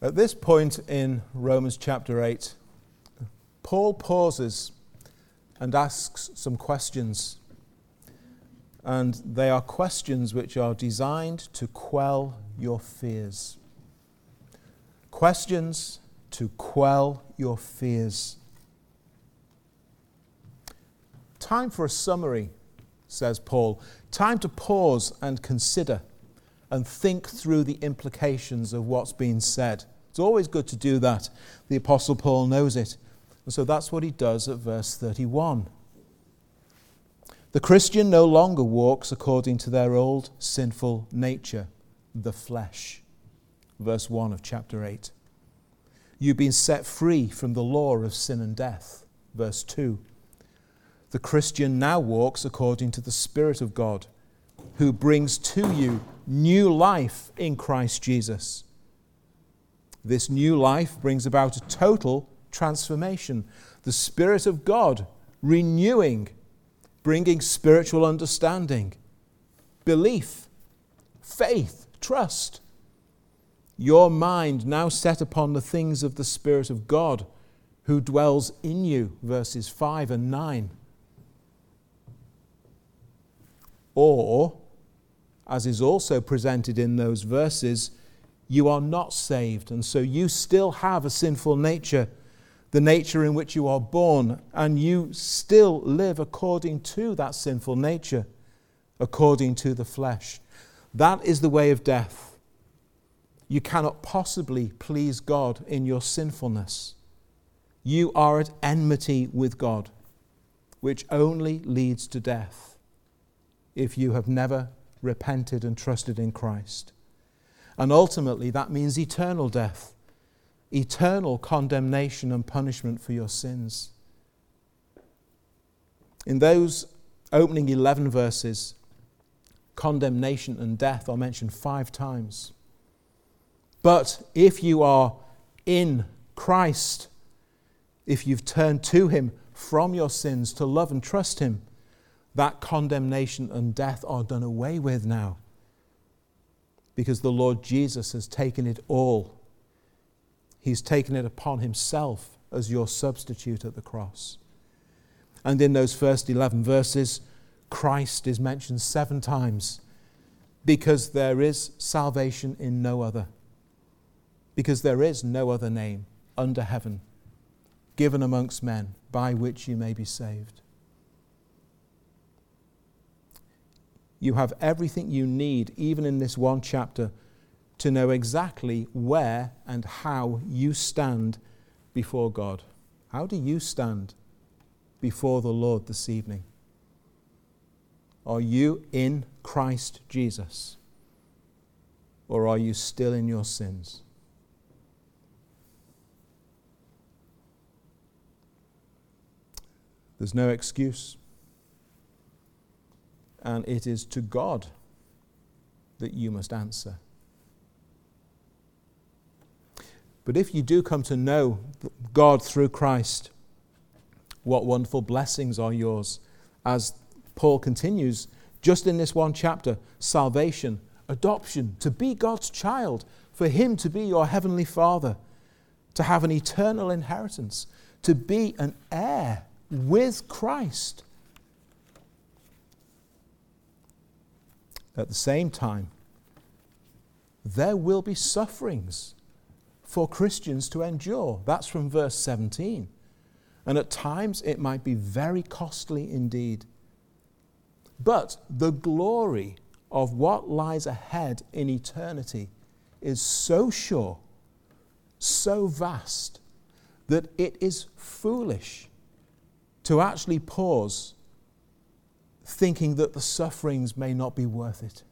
At this point in Romans chapter 8, Paul pauses and asks some questions. And they are questions which are designed to quell your fears. Questions to quell your fears. Time for a summary, says Paul. Time to pause and consider and think through the implications of what's been said. It's always good to do that. The Apostle Paul knows it. And so that's what he does at verse 31. The Christian no longer walks according to their old sinful nature, the flesh. Verse 1 of chapter 8. You've been set free from the law of sin and death. Verse 2. The Christian now walks according to the Spirit of God, who brings to you new life in Christ Jesus. This new life brings about a total transformation. The Spirit of God renewing, bringing spiritual understanding, belief, faith, trust. Your mind now set upon the things of the Spirit of God who dwells in you, verses 5 and 9. Or, as is also presented in those verses, you are not saved, and so you still have a sinful nature, the nature in which you are born, and you still live according to that sinful nature, according to the flesh. That is the way of death. You cannot possibly please God in your sinfulness. You are at enmity with God, which only leads to death if you have never repented and trusted in Christ. And ultimately, that means eternal death, eternal condemnation and punishment for your sins. In those opening 11 verses, condemnation and death are mentioned five times. But if you are in Christ, if you've turned to Him from your sins to love and trust Him, that condemnation and death are done away with now. Because the Lord Jesus has taken it all. He's taken it upon himself as your substitute at the cross. And in those first 11 verses, Christ is mentioned seven times because there is salvation in no other. Because there is no other name under heaven given amongst men by which you may be saved. You have everything you need, even in this one chapter, to know exactly where and how you stand before God. How do you stand before the Lord this evening? Are you in Christ Jesus? Or are you still in your sins? There's no excuse and it is to God that you must answer. But if you do come to know God through Christ, what wonderful blessings are yours. As Paul continues, just in this one chapter salvation, adoption, to be God's child, for Him to be your heavenly Father, to have an eternal inheritance, to be an heir with Christ. At the same time, there will be sufferings for Christians to endure. That's from verse 17. And at times it might be very costly indeed. But the glory of what lies ahead in eternity is so sure, so vast, that it is foolish to actually pause thinking that the sufferings may not be worth it.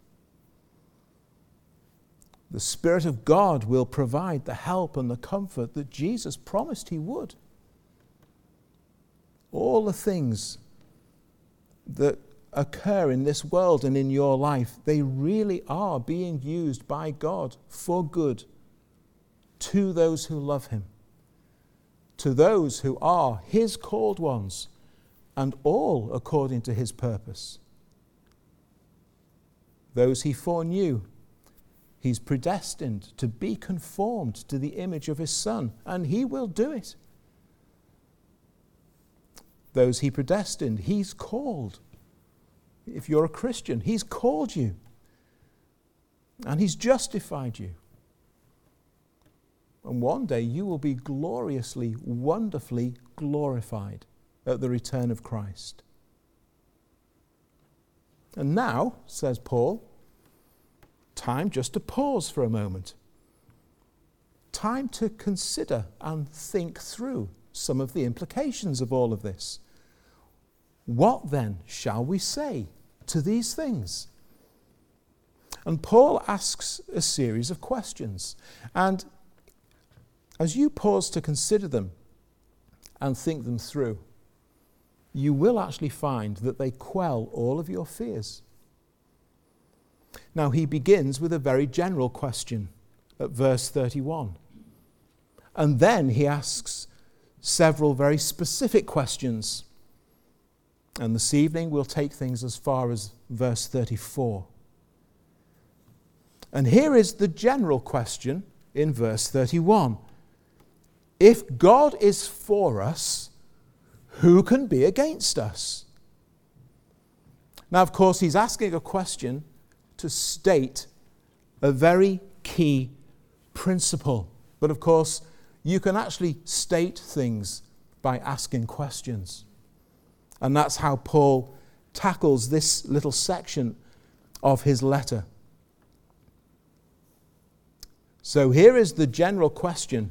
The Spirit of God will provide the help and the comfort that Jesus promised He would. All the things that occur in this world and in your life, they really are being used by God for good to those who love Him, to those who are His called ones and all according to his purpose. Those he foreknew, He's predestined to be conformed to the image of His Son, and He will do it. Those He predestined, He's called. If you're a Christian, He's called you, and He's justified you. And one day you will be gloriously, wonderfully glorified at the return of Christ. And now, says Paul, time just to pause for a moment. Time to consider and think through some of the implications of all of this. What then shall we say to these things? And Paul asks a series of questions. And as you pause to consider them and think them through, you will actually find that they quell all of your fears. Now, he begins with a very general question at verse 31. And then he asks several very specific questions. And this evening we'll take things as far as verse 34. And here is the general question in verse 31 If God is for us, who can be against us? Now, of course, he's asking a question to state a very key principle. But of course, you can actually state things by asking questions. And that's how Paul tackles this little section of his letter. So here is the general question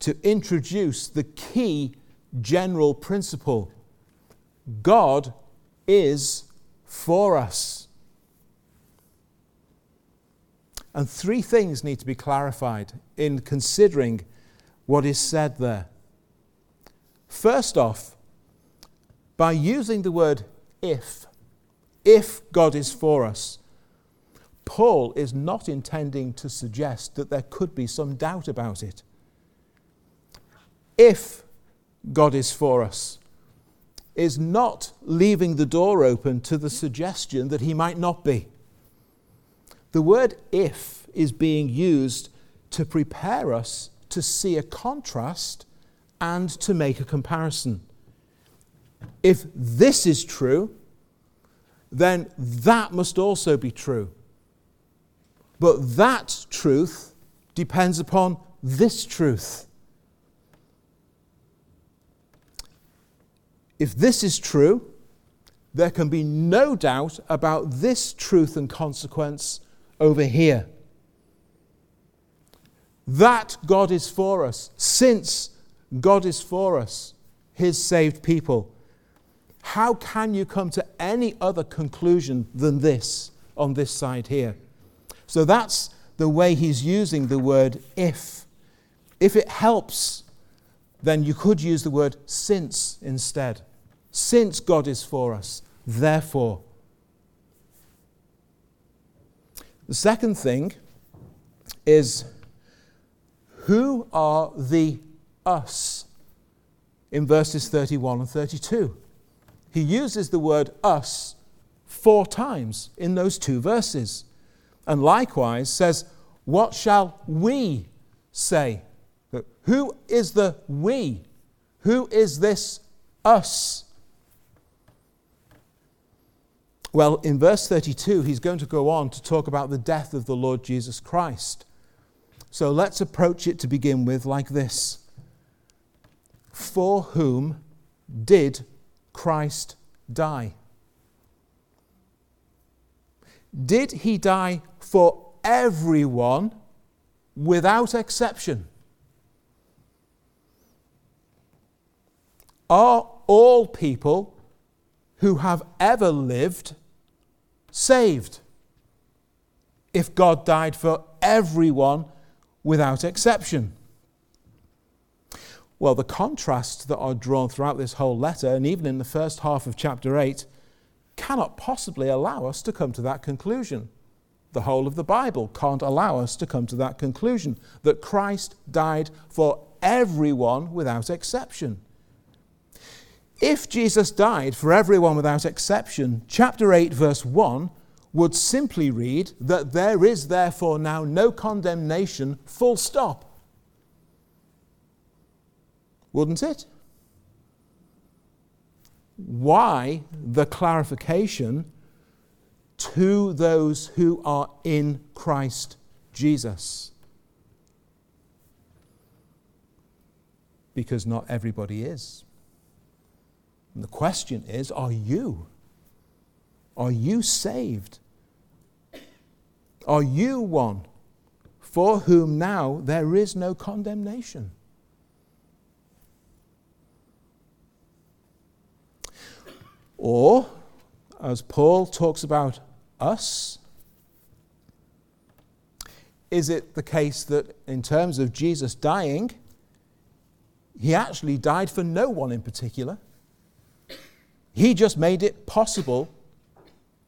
to introduce the key general principle God is for us. And three things need to be clarified in considering what is said there. First off, by using the word if, if God is for us, Paul is not intending to suggest that there could be some doubt about it. If God is for us is not leaving the door open to the suggestion that he might not be. The word if is being used to prepare us to see a contrast and to make a comparison. If this is true, then that must also be true. But that truth depends upon this truth. If this is true, there can be no doubt about this truth and consequence over here. That God is for us, since God is for us, His saved people. How can you come to any other conclusion than this on this side here? So that's the way he's using the word if. If it helps, then you could use the word since instead. Since God is for us, therefore. The second thing is who are the us in verses 31 and 32? He uses the word us four times in those two verses. And likewise says, What shall we say? Who is the we? Who is this us? Well, in verse 32, he's going to go on to talk about the death of the Lord Jesus Christ. So let's approach it to begin with like this For whom did Christ die? Did he die for everyone without exception? Are all people who have ever lived saved if God died for everyone without exception. Well, the contrasts that are drawn throughout this whole letter, and even in the first half of chapter 8, cannot possibly allow us to come to that conclusion. The whole of the Bible can't allow us to come to that conclusion that Christ died for everyone without exception. If Jesus died for everyone without exception, chapter 8, verse 1 would simply read that there is therefore now no condemnation, full stop. Wouldn't it? Why the clarification to those who are in Christ Jesus? Because not everybody is. And the question is are you? Are you saved? Are you one for whom now there is no condemnation? Or, as Paul talks about us, is it the case that in terms of Jesus dying, he actually died for no one in particular? He just made it possible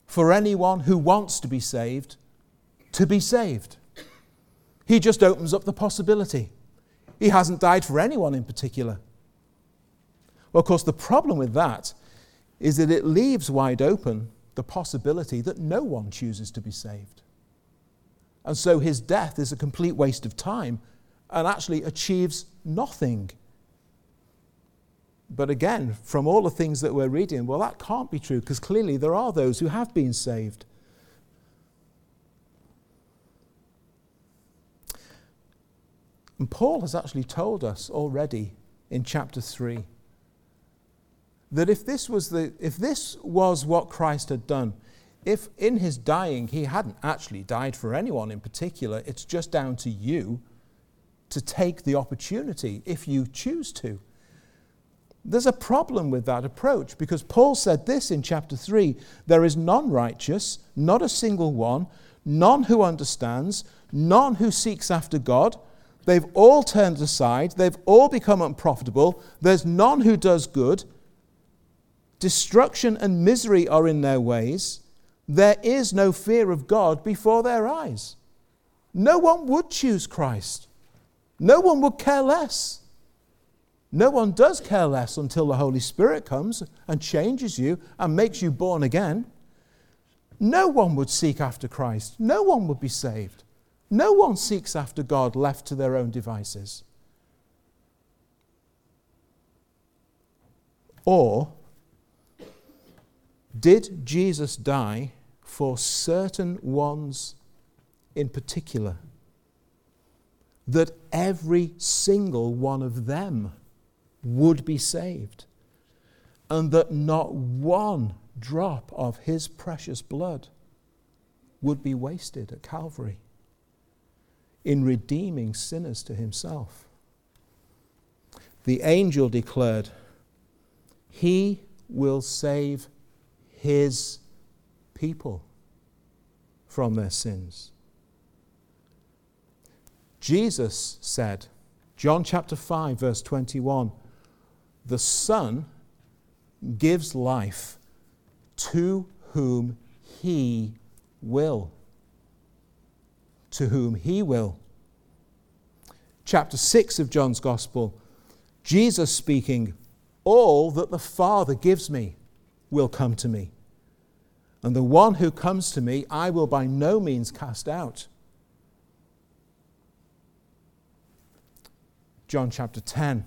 for anyone who wants to be saved to be saved. He just opens up the possibility. He hasn't died for anyone in particular. Well, of course, the problem with that is that it leaves wide open the possibility that no one chooses to be saved. And so his death is a complete waste of time and actually achieves nothing but again, from all the things that we're reading, well, that can't be true because clearly there are those who have been saved. And Paul has actually told us already in chapter 3 that if this was, the, if this was what Christ had done, if in his dying he hadn't actually died for anyone in particular, it's just down to you to take the opportunity if you choose to. There's a problem with that approach because Paul said this in chapter 3 there is none righteous, not a single one, none who understands, none who seeks after God. They've all turned aside, they've all become unprofitable, there's none who does good. Destruction and misery are in their ways. There is no fear of God before their eyes. No one would choose Christ. No one would care less. No one does care less until the Holy Spirit comes and changes you and makes you born again. No one would seek after Christ. No one would be saved. No one seeks after God left to their own devices. Or, did Jesus die for certain ones in particular? That every single one of them would be saved, and that not one drop of his precious blood would be wasted at Calvary in redeeming sinners to himself. The angel declared, He will save His people from their sins. Jesus said, John chapter 5, verse 21, the Son gives life to whom he will. To whom he will. Chapter 6 of John's Gospel, Jesus speaking, All that the Father gives me will come to me. And the one who comes to me, I will by no means cast out. John chapter 10.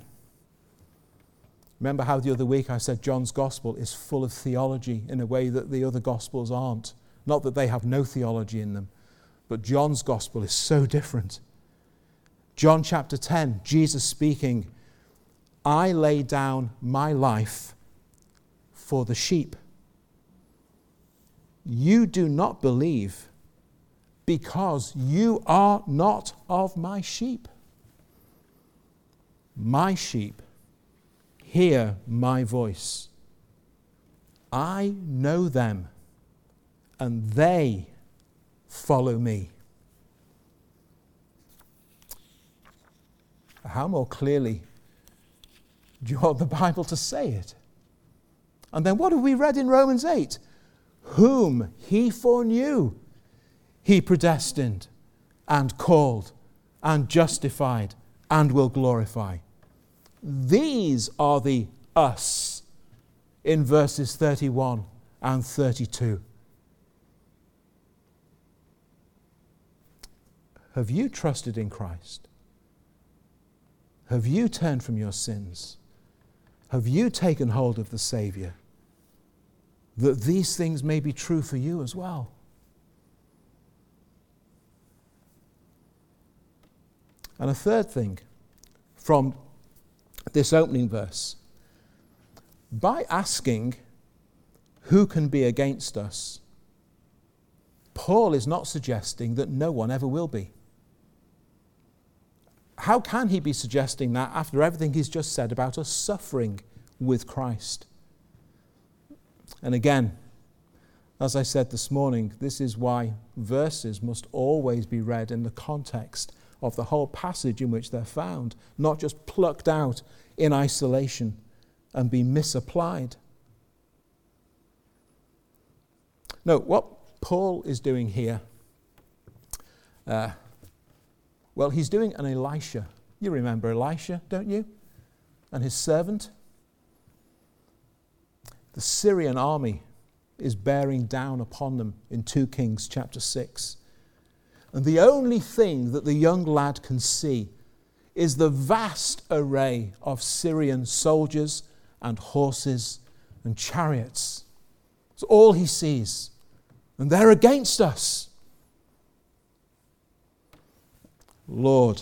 Remember how the other week I said John's gospel is full of theology in a way that the other gospels aren't. Not that they have no theology in them, but John's gospel is so different. John chapter 10, Jesus speaking, I lay down my life for the sheep. You do not believe because you are not of my sheep. My sheep hear my voice. I know them, and they follow me. How more clearly do you want the Bible to say it? And then what have we read in Romans 8? Whom he foreknew, he predestined and called and justified and will glorify. These are the us in verses 31 and 32. Have you trusted in Christ? Have you turned from your sins? Have you taken hold of the Savior? That these things may be true for you as well. And a third thing from this opening verse by asking, Who can be against us? Paul is not suggesting that no one ever will be. How can he be suggesting that after everything he's just said about us suffering with Christ? And again, as I said this morning, this is why verses must always be read in the context of the whole passage in which they're found, not just plucked out in isolation and be misapplied. No, what Paul is doing here, uh, well, he's doing an Elisha. You remember Elisha, don't you? And his servant? The Syrian army is bearing down upon them in 2 Kings chapter 6. And the only thing that the young lad can see is the vast array of Syrian soldiers and horses and chariots. It's all he sees. And they're against us. Lord,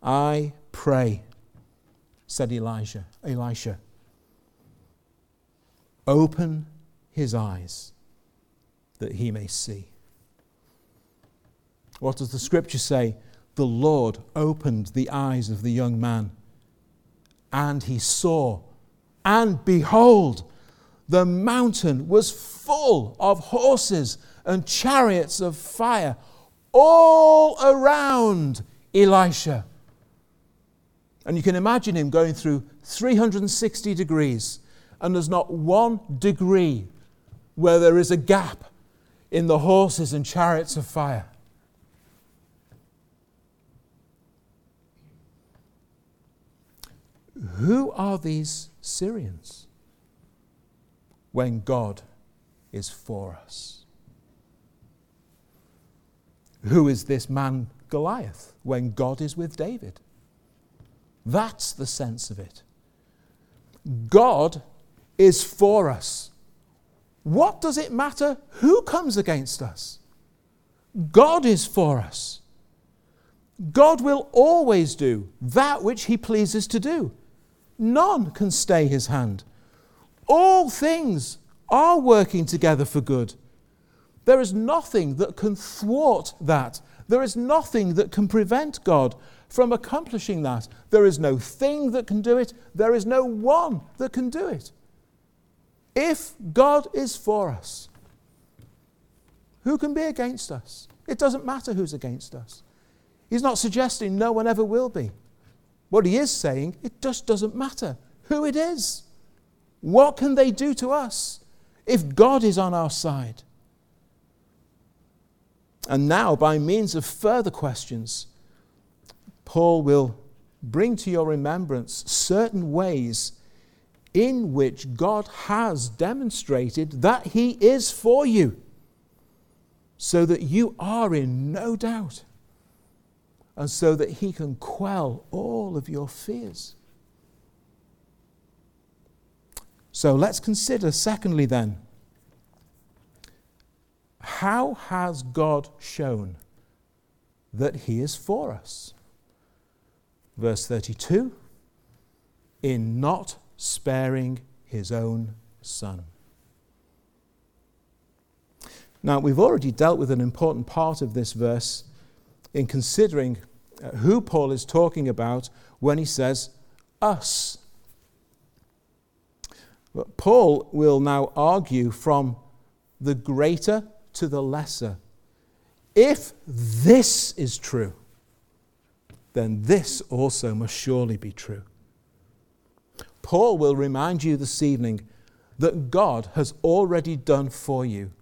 I pray, said Elijah, Elisha, open his eyes that he may see. What does the scripture say? The Lord opened the eyes of the young man, and he saw, and behold, the mountain was full of horses and chariots of fire all around Elisha. And you can imagine him going through 360 degrees, and there's not one degree where there is a gap in the horses and chariots of fire. Who are these Syrians when God is for us? Who is this man Goliath when God is with David? That's the sense of it. God is for us. What does it matter who comes against us? God is for us. God will always do that which he pleases to do. None can stay his hand. All things are working together for good. There is nothing that can thwart that. There is nothing that can prevent God from accomplishing that. There is no thing that can do it. There is no one that can do it. If God is for us, who can be against us? It doesn't matter who's against us. He's not suggesting no one ever will be. What he is saying, it just doesn't matter who it is. What can they do to us if God is on our side? And now, by means of further questions, Paul will bring to your remembrance certain ways in which God has demonstrated that He is for you, so that you are in no doubt and so that He can quell all of your fears. So let's consider, secondly, then, how has God shown that He is for us? Verse 32 in not sparing His own Son. Now, we've already dealt with an important part of this verse in considering uh, who Paul is talking about when he says us. But Paul will now argue from the greater to the lesser. If this is true, then this also must surely be true. Paul will remind you this evening that God has already done for you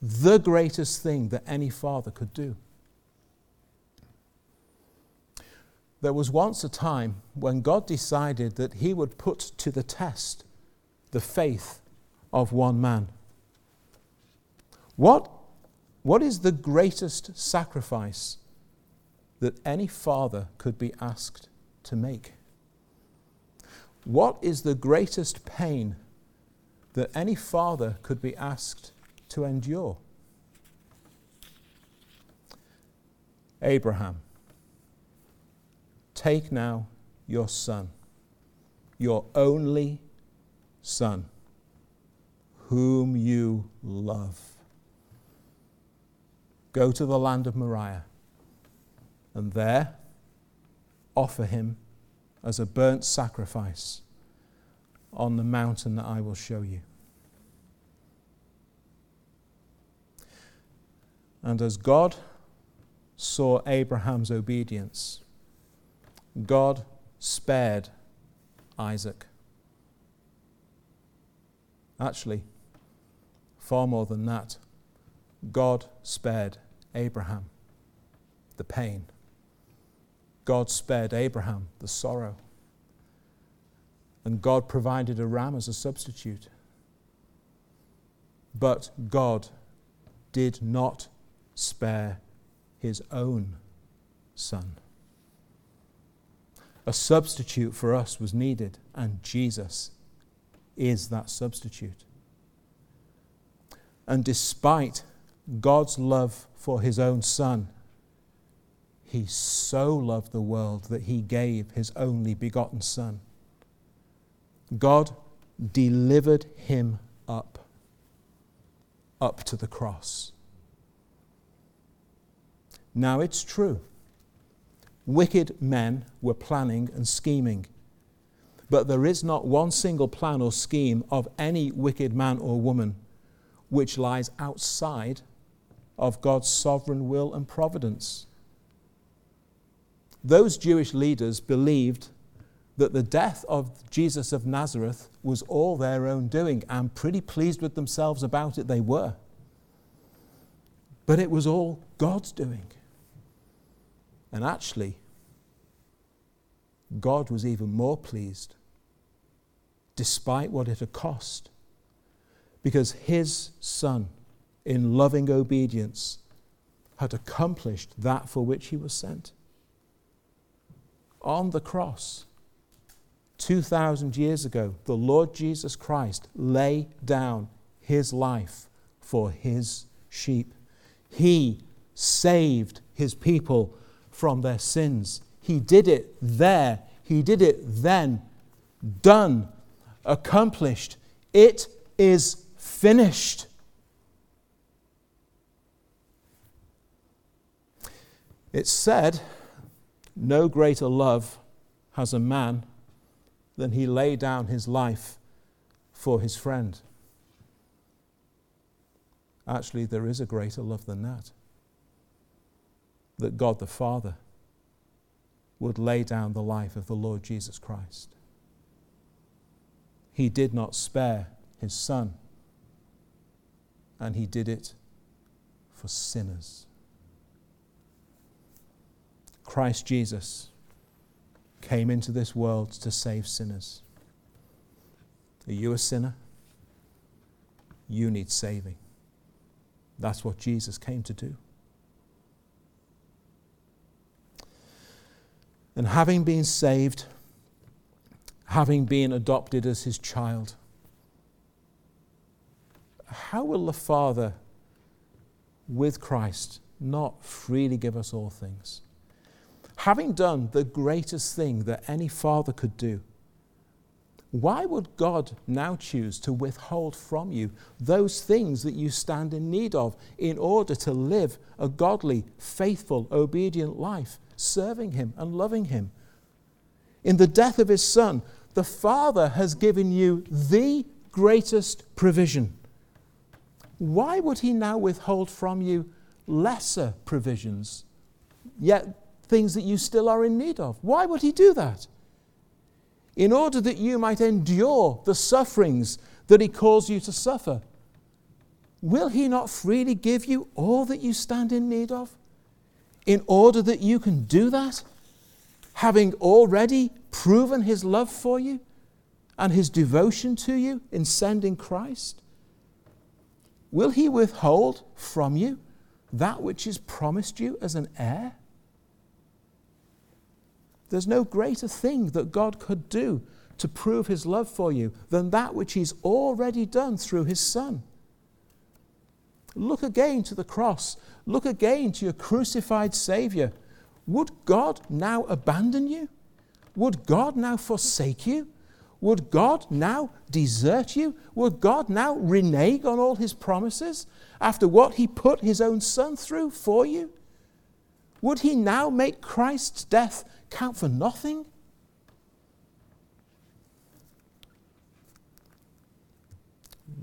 the greatest thing that any father could do. There was once a time when God decided that He would put to the test the faith of one man. What, what is the greatest sacrifice that any father could be asked to make. What is the greatest pain that any father could be asked to endure? Abraham, take now your son, your only son, whom you love. Go to the land of Moriah, and there offer him as a burnt sacrifice on the mountain that I will show you. And as God saw Abraham's obedience, God spared Isaac. Actually, far more than that, God spared Abraham the pain. God spared Abraham the sorrow. And God provided a ram as a substitute. But God did not spare his own son. A substitute for us was needed, and Jesus is that substitute. And despite God's love for his own son, he so loved the world that he gave his only begotten son. God delivered him up, up to the cross. Now it's true. Wicked men were planning and scheming. But there is not one single plan or scheme of any wicked man or woman which lies outside of God's sovereign will and providence. Those Jewish leaders believed that the death of Jesus of Nazareth was all their own doing, and pretty pleased with themselves about it they were. But it was all God's doing. And actually, God was even more pleased, despite what it had cost, because his son, in loving obedience, had accomplished that for which he was sent. On the cross, 2,000 years ago, the Lord Jesus Christ lay down his life for his sheep. He saved his people from their sins. He did it there. He did it then. Done. Accomplished. It is finished. It's said, No greater love has a man than he lay down his life for his friend. Actually, there is a greater love than that that God the Father would lay down the life of the Lord Jesus Christ. He did not spare his Son, and he did it for sinners. Christ Jesus came into this world to save sinners. Are you a sinner? You need saving. That's what Jesus came to do. And having been saved, having been adopted as his child, how will the Father, with Christ, not freely give us all things? Having done the greatest thing that any father could do, why would God now choose to withhold from you those things that you stand in need of in order to live a godly, faithful, obedient life? Serving Him and loving Him. In the death of His Son, the Father has given you the greatest provision. Why would He now withhold from you lesser provisions, yet things that you still are in need of? Why would He do that? In order that you might endure the sufferings that He calls you to suffer. Will He not freely give you all that you stand in need of? In order that you can do that, having already proven his love for you and his devotion to you in sending Christ? Will he withhold from you that which is promised you as an heir? There's no greater thing that God could do to prove his love for you than that which he's already done through his Son. Look again to the cross. Look again to your crucified Savior. Would God now abandon you? Would God now forsake you? Would God now desert you? Would God now renege on all his promises after what he put his own Son through for you? Would he now make Christ's death count for nothing?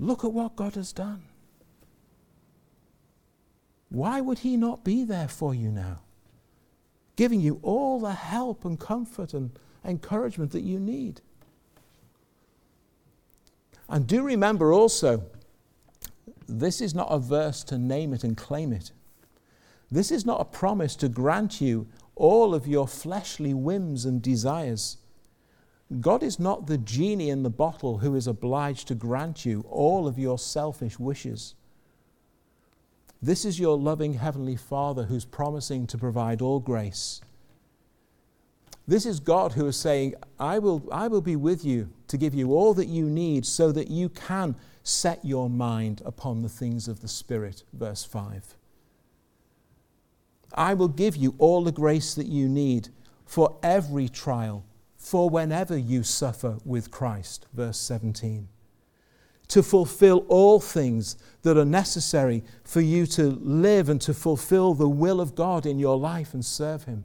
Look at what God has done. Why would He not be there for you now? Giving you all the help and comfort and encouragement that you need. And do remember also, this is not a verse to name it and claim it. This is not a promise to grant you all of your fleshly whims and desires. God is not the genie in the bottle who is obliged to grant you all of your selfish wishes. This is your loving Heavenly Father who's promising to provide all grace. This is God who is saying, I will, I will be with you to give you all that you need so that you can set your mind upon the things of the Spirit. Verse 5. I will give you all the grace that you need for every trial for whenever you suffer with Christ. Verse 17. To fulfill all things that are necessary for you to live and to fulfill the will of God in your life and serve Him.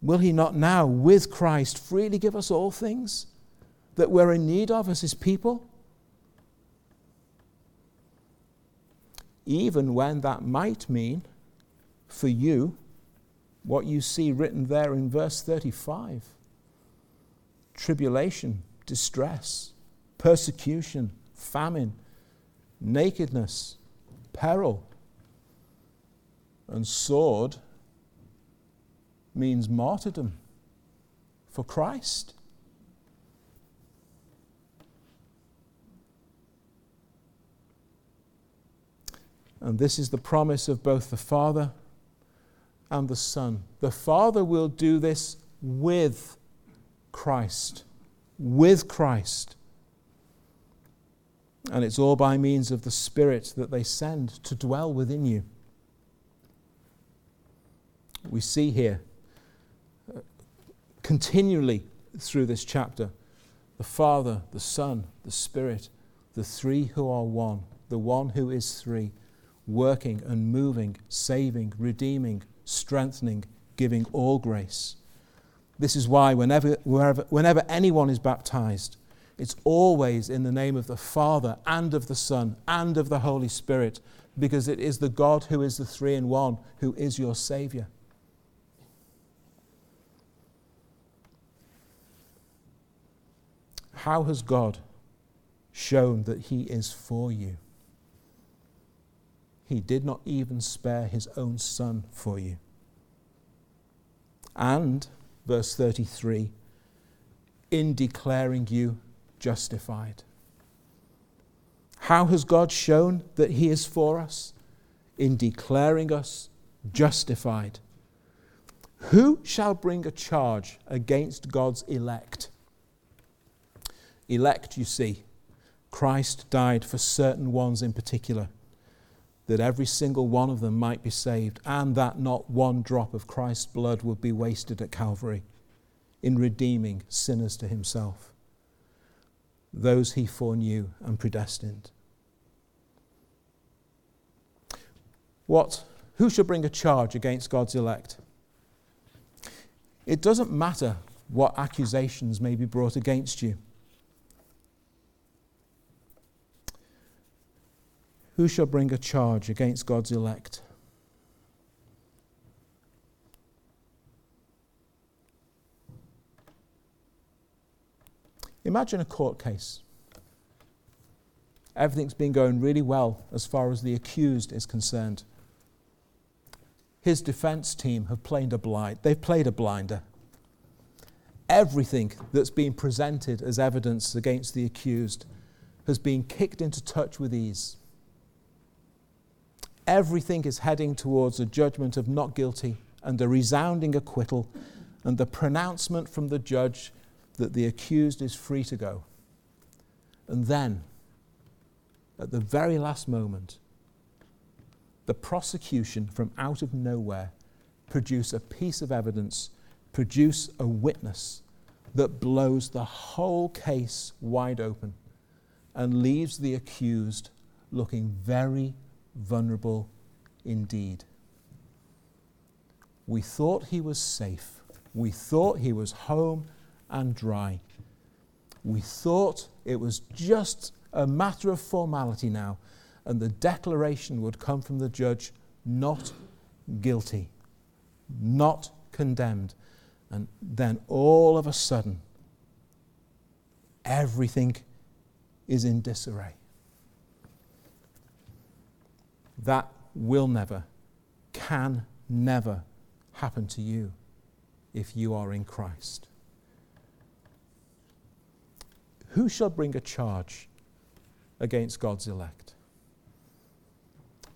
Will He not now, with Christ, freely give us all things that we're in need of as His people? Even when that might mean for you what you see written there in verse 35 tribulation, distress, persecution, famine, nakedness, peril. And sword means martyrdom for Christ. And this is the promise of both the Father and the Son. The Father will do this with Christ. With Christ. And it's all by means of the Spirit that they send to dwell within you. We see here uh, continually through this chapter the Father, the Son, the Spirit, the three who are one, the one who is three, working and moving, saving, redeeming, strengthening, giving all grace. This is why, whenever, wherever, whenever anyone is baptized, it's always in the name of the Father and of the Son and of the Holy Spirit, because it is the God who is the three in one who is your Savior. How has God shown that He is for you? He did not even spare his own son for you. And, verse 33, in declaring you justified. How has God shown that he is for us? In declaring us justified. Who shall bring a charge against God's elect? Elect, you see, Christ died for certain ones in particular that every single one of them might be saved, and that not one drop of Christ's blood would be wasted at Calvary in redeeming sinners to himself, those he foreknew and predestined. What? Who shall bring a charge against God's elect? It doesn't matter what accusations may be brought against you. Who shall bring a charge against God's elect? Imagine a court case. Everything's been going really well as far as the accused is concerned. His defense team have played a blind. They've played a blinder. Everything that's been presented as evidence against the accused has been kicked into touch with ease everything is heading towards a judgment of not guilty and a resounding acquittal and the pronouncement from the judge that the accused is free to go. And then, at the very last moment, the prosecution from out of nowhere produce a piece of evidence, produce a witness that blows the whole case wide open and leaves the accused looking very vulnerable indeed. We thought he was safe. We thought he was home and dry. We thought it was just a matter of formality now, and the declaration would come from the judge not guilty, not condemned. And then all of a sudden, everything is in disarray. That will never, can never happen to you if you are in Christ. Who shall bring a charge against God's elect?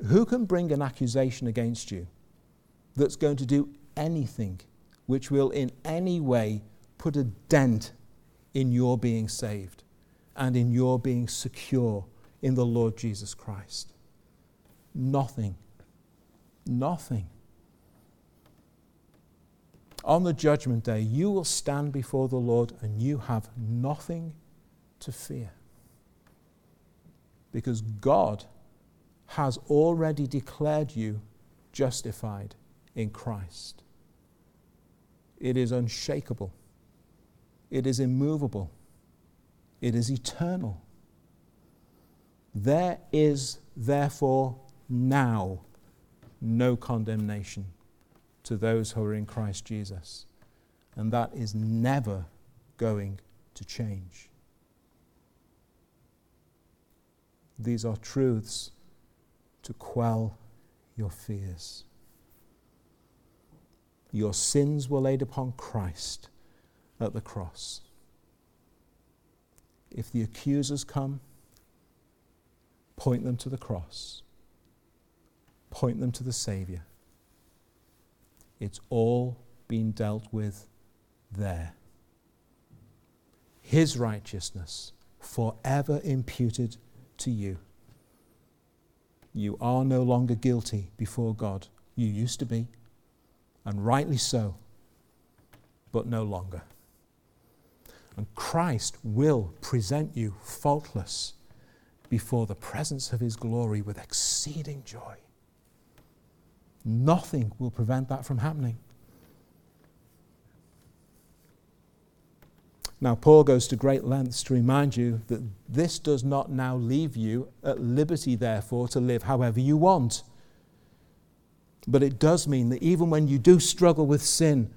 Who can bring an accusation against you that's going to do anything which will in any way put a dent in your being saved and in your being secure in the Lord Jesus Christ? Nothing. Nothing. On the judgment day, you will stand before the Lord and you have nothing to fear. Because God has already declared you justified in Christ. It is unshakable, it is immovable, it is eternal. There is therefore now no condemnation to those who are in Christ Jesus. And that is never going to change. These are truths to quell your fears. Your sins were laid upon Christ at the cross. If the accusers come, point them to the cross, point them to the Saviour. It's all been dealt with there. His righteousness forever imputed to you. You are no longer guilty before God. You used to be, and rightly so, but no longer. And Christ will present you faultless before the presence of his glory with exceeding joy. Nothing will prevent that from happening. Now, Paul goes to great lengths to remind you that this does not now leave you at liberty, therefore, to live however you want. But it does mean that even when you do struggle with sin,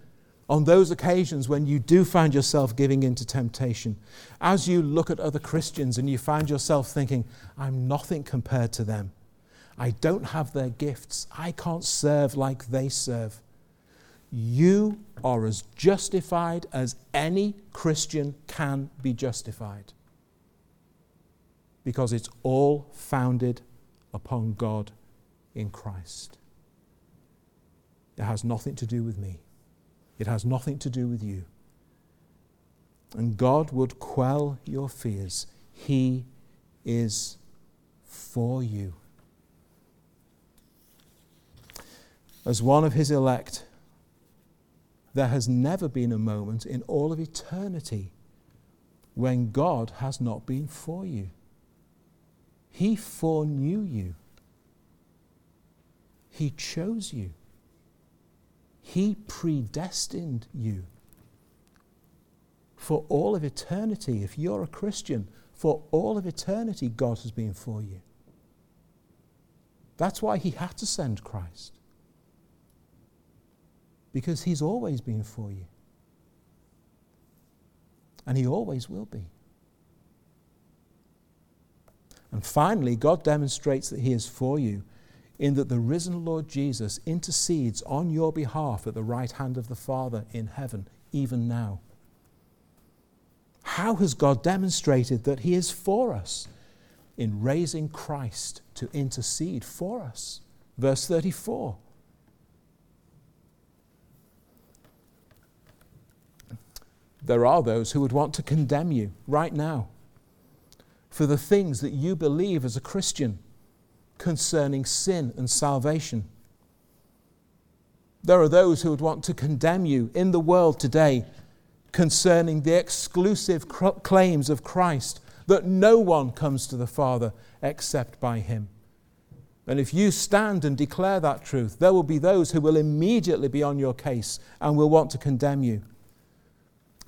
on those occasions when you do find yourself giving in to temptation, as you look at other Christians and you find yourself thinking, I'm nothing compared to them, I don't have their gifts, I can't serve like they serve. You are as justified as any Christian can be justified. Because it's all founded upon God in Christ. It has nothing to do with me, it has nothing to do with you. And God would quell your fears. He is for you. As one of His elect, there has never been a moment in all of eternity when God has not been for you. He foreknew you. He chose you. He predestined you. For all of eternity, if you're a Christian, for all of eternity, God has been for you. That's why He had to send Christ because He's always been for you. And He always will be. And finally, God demonstrates that He is for you in that the risen Lord Jesus intercedes on your behalf at the right hand of the Father in heaven, even now. How has God demonstrated that He is for us? In raising Christ to intercede for us. Verse 34 there are those who would want to condemn you right now for the things that you believe as a Christian concerning sin and salvation. There are those who would want to condemn you in the world today concerning the exclusive claims of Christ that no one comes to the Father except by him. And if you stand and declare that truth, there will be those who will immediately be on your case and will want to condemn you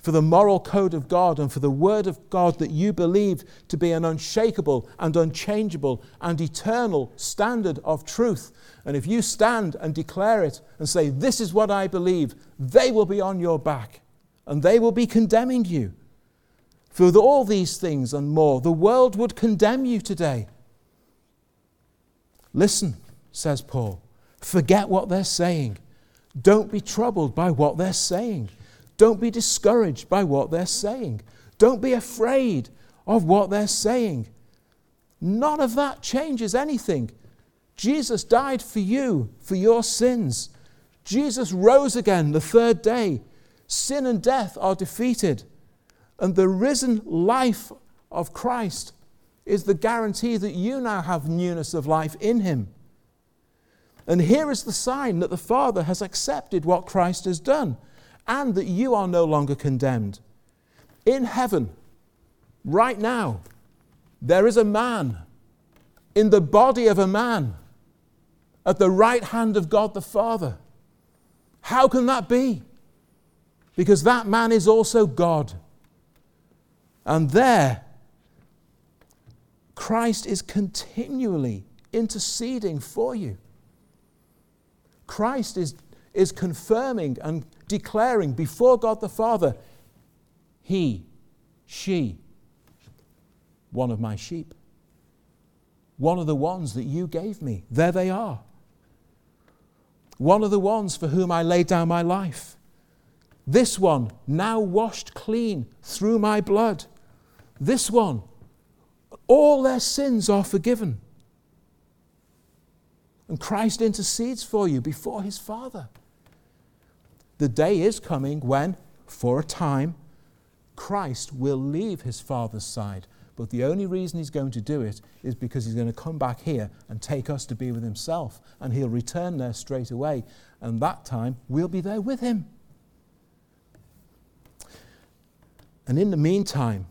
for the moral code of God and for the word of God that you believe to be an unshakable and unchangeable and eternal standard of truth. And if you stand and declare it and say, This is what I believe, they will be on your back and they will be condemning you. For all these things and more, the world would condemn you today. Listen, says Paul, forget what they're saying. Don't be troubled by what they're saying. Don't be discouraged by what they're saying. Don't be afraid of what they're saying. None of that changes anything. Jesus died for you, for your sins. Jesus rose again the third day. Sin and death are defeated. And the risen life of Christ is the guarantee that you now have newness of life in Him. And here is the sign that the Father has accepted what Christ has done and that you are no longer condemned. In heaven, right now, there is a man in the body of a man at the right hand of God the Father. How can that be? Because that man is also God. And there, Christ is continually interceding for you. Christ is, is confirming and declaring before God the Father, He, she, one of my sheep, one of the ones that you gave me. There they are. One of the ones for whom I laid down my life. This one, now washed clean through my blood. This one, all their sins are forgiven. And Christ intercedes for you before his Father. The day is coming when, for a time, Christ will leave his Father's side. But the only reason he's going to do it is because he's going to come back here and take us to be with himself. And he'll return there straight away. And that time, we'll be there with him. And in the meantime,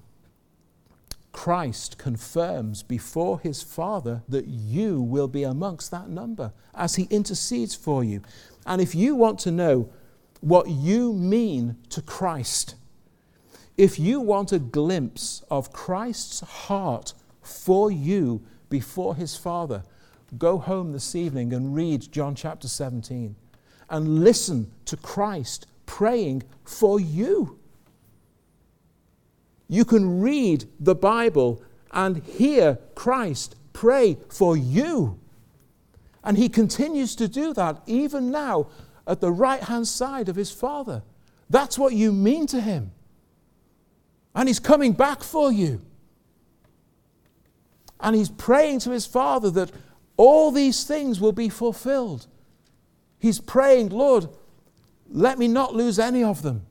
Christ confirms before his Father that you will be amongst that number as he intercedes for you. And if you want to know what you mean to Christ. If you want a glimpse of Christ's heart for you before his Father, go home this evening and read John chapter 17 and listen to Christ praying for you. You can read the Bible and hear Christ pray for you. And he continues to do that even now at the right hand side of his Father. That's what you mean to him. And he's coming back for you. And he's praying to his Father that all these things will be fulfilled. He's praying, Lord, let me not lose any of them.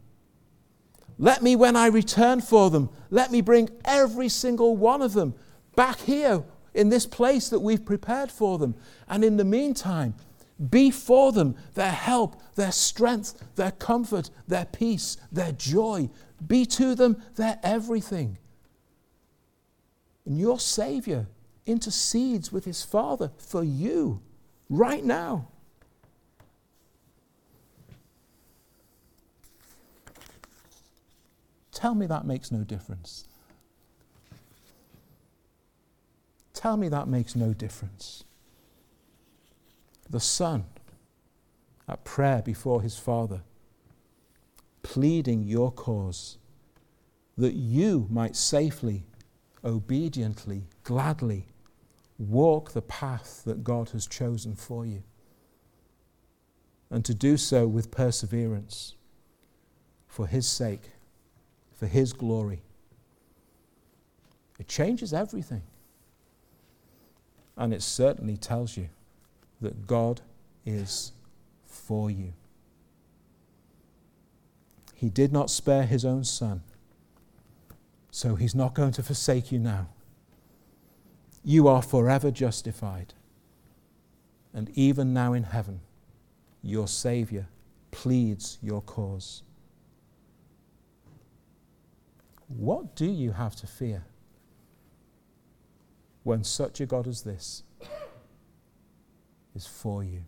Let me, when I return for them, let me bring every single one of them back here in this place that we've prepared for them. And in the meantime, be for them their help, their strength, their comfort, their peace, their joy. Be to them their everything. And your Savior intercedes with his Father for you right now. Tell me that makes no difference. Tell me that makes no difference the Son at prayer before his Father, pleading your cause, that you might safely, obediently, gladly walk the path that God has chosen for you, and to do so with perseverance for his sake, for his glory. It changes everything. And it certainly tells you that God is for you. He did not spare his own son. So he's not going to forsake you now. You are forever justified. And even now in heaven, your Saviour pleads your cause. What do you have to fear when such a God as this is for you?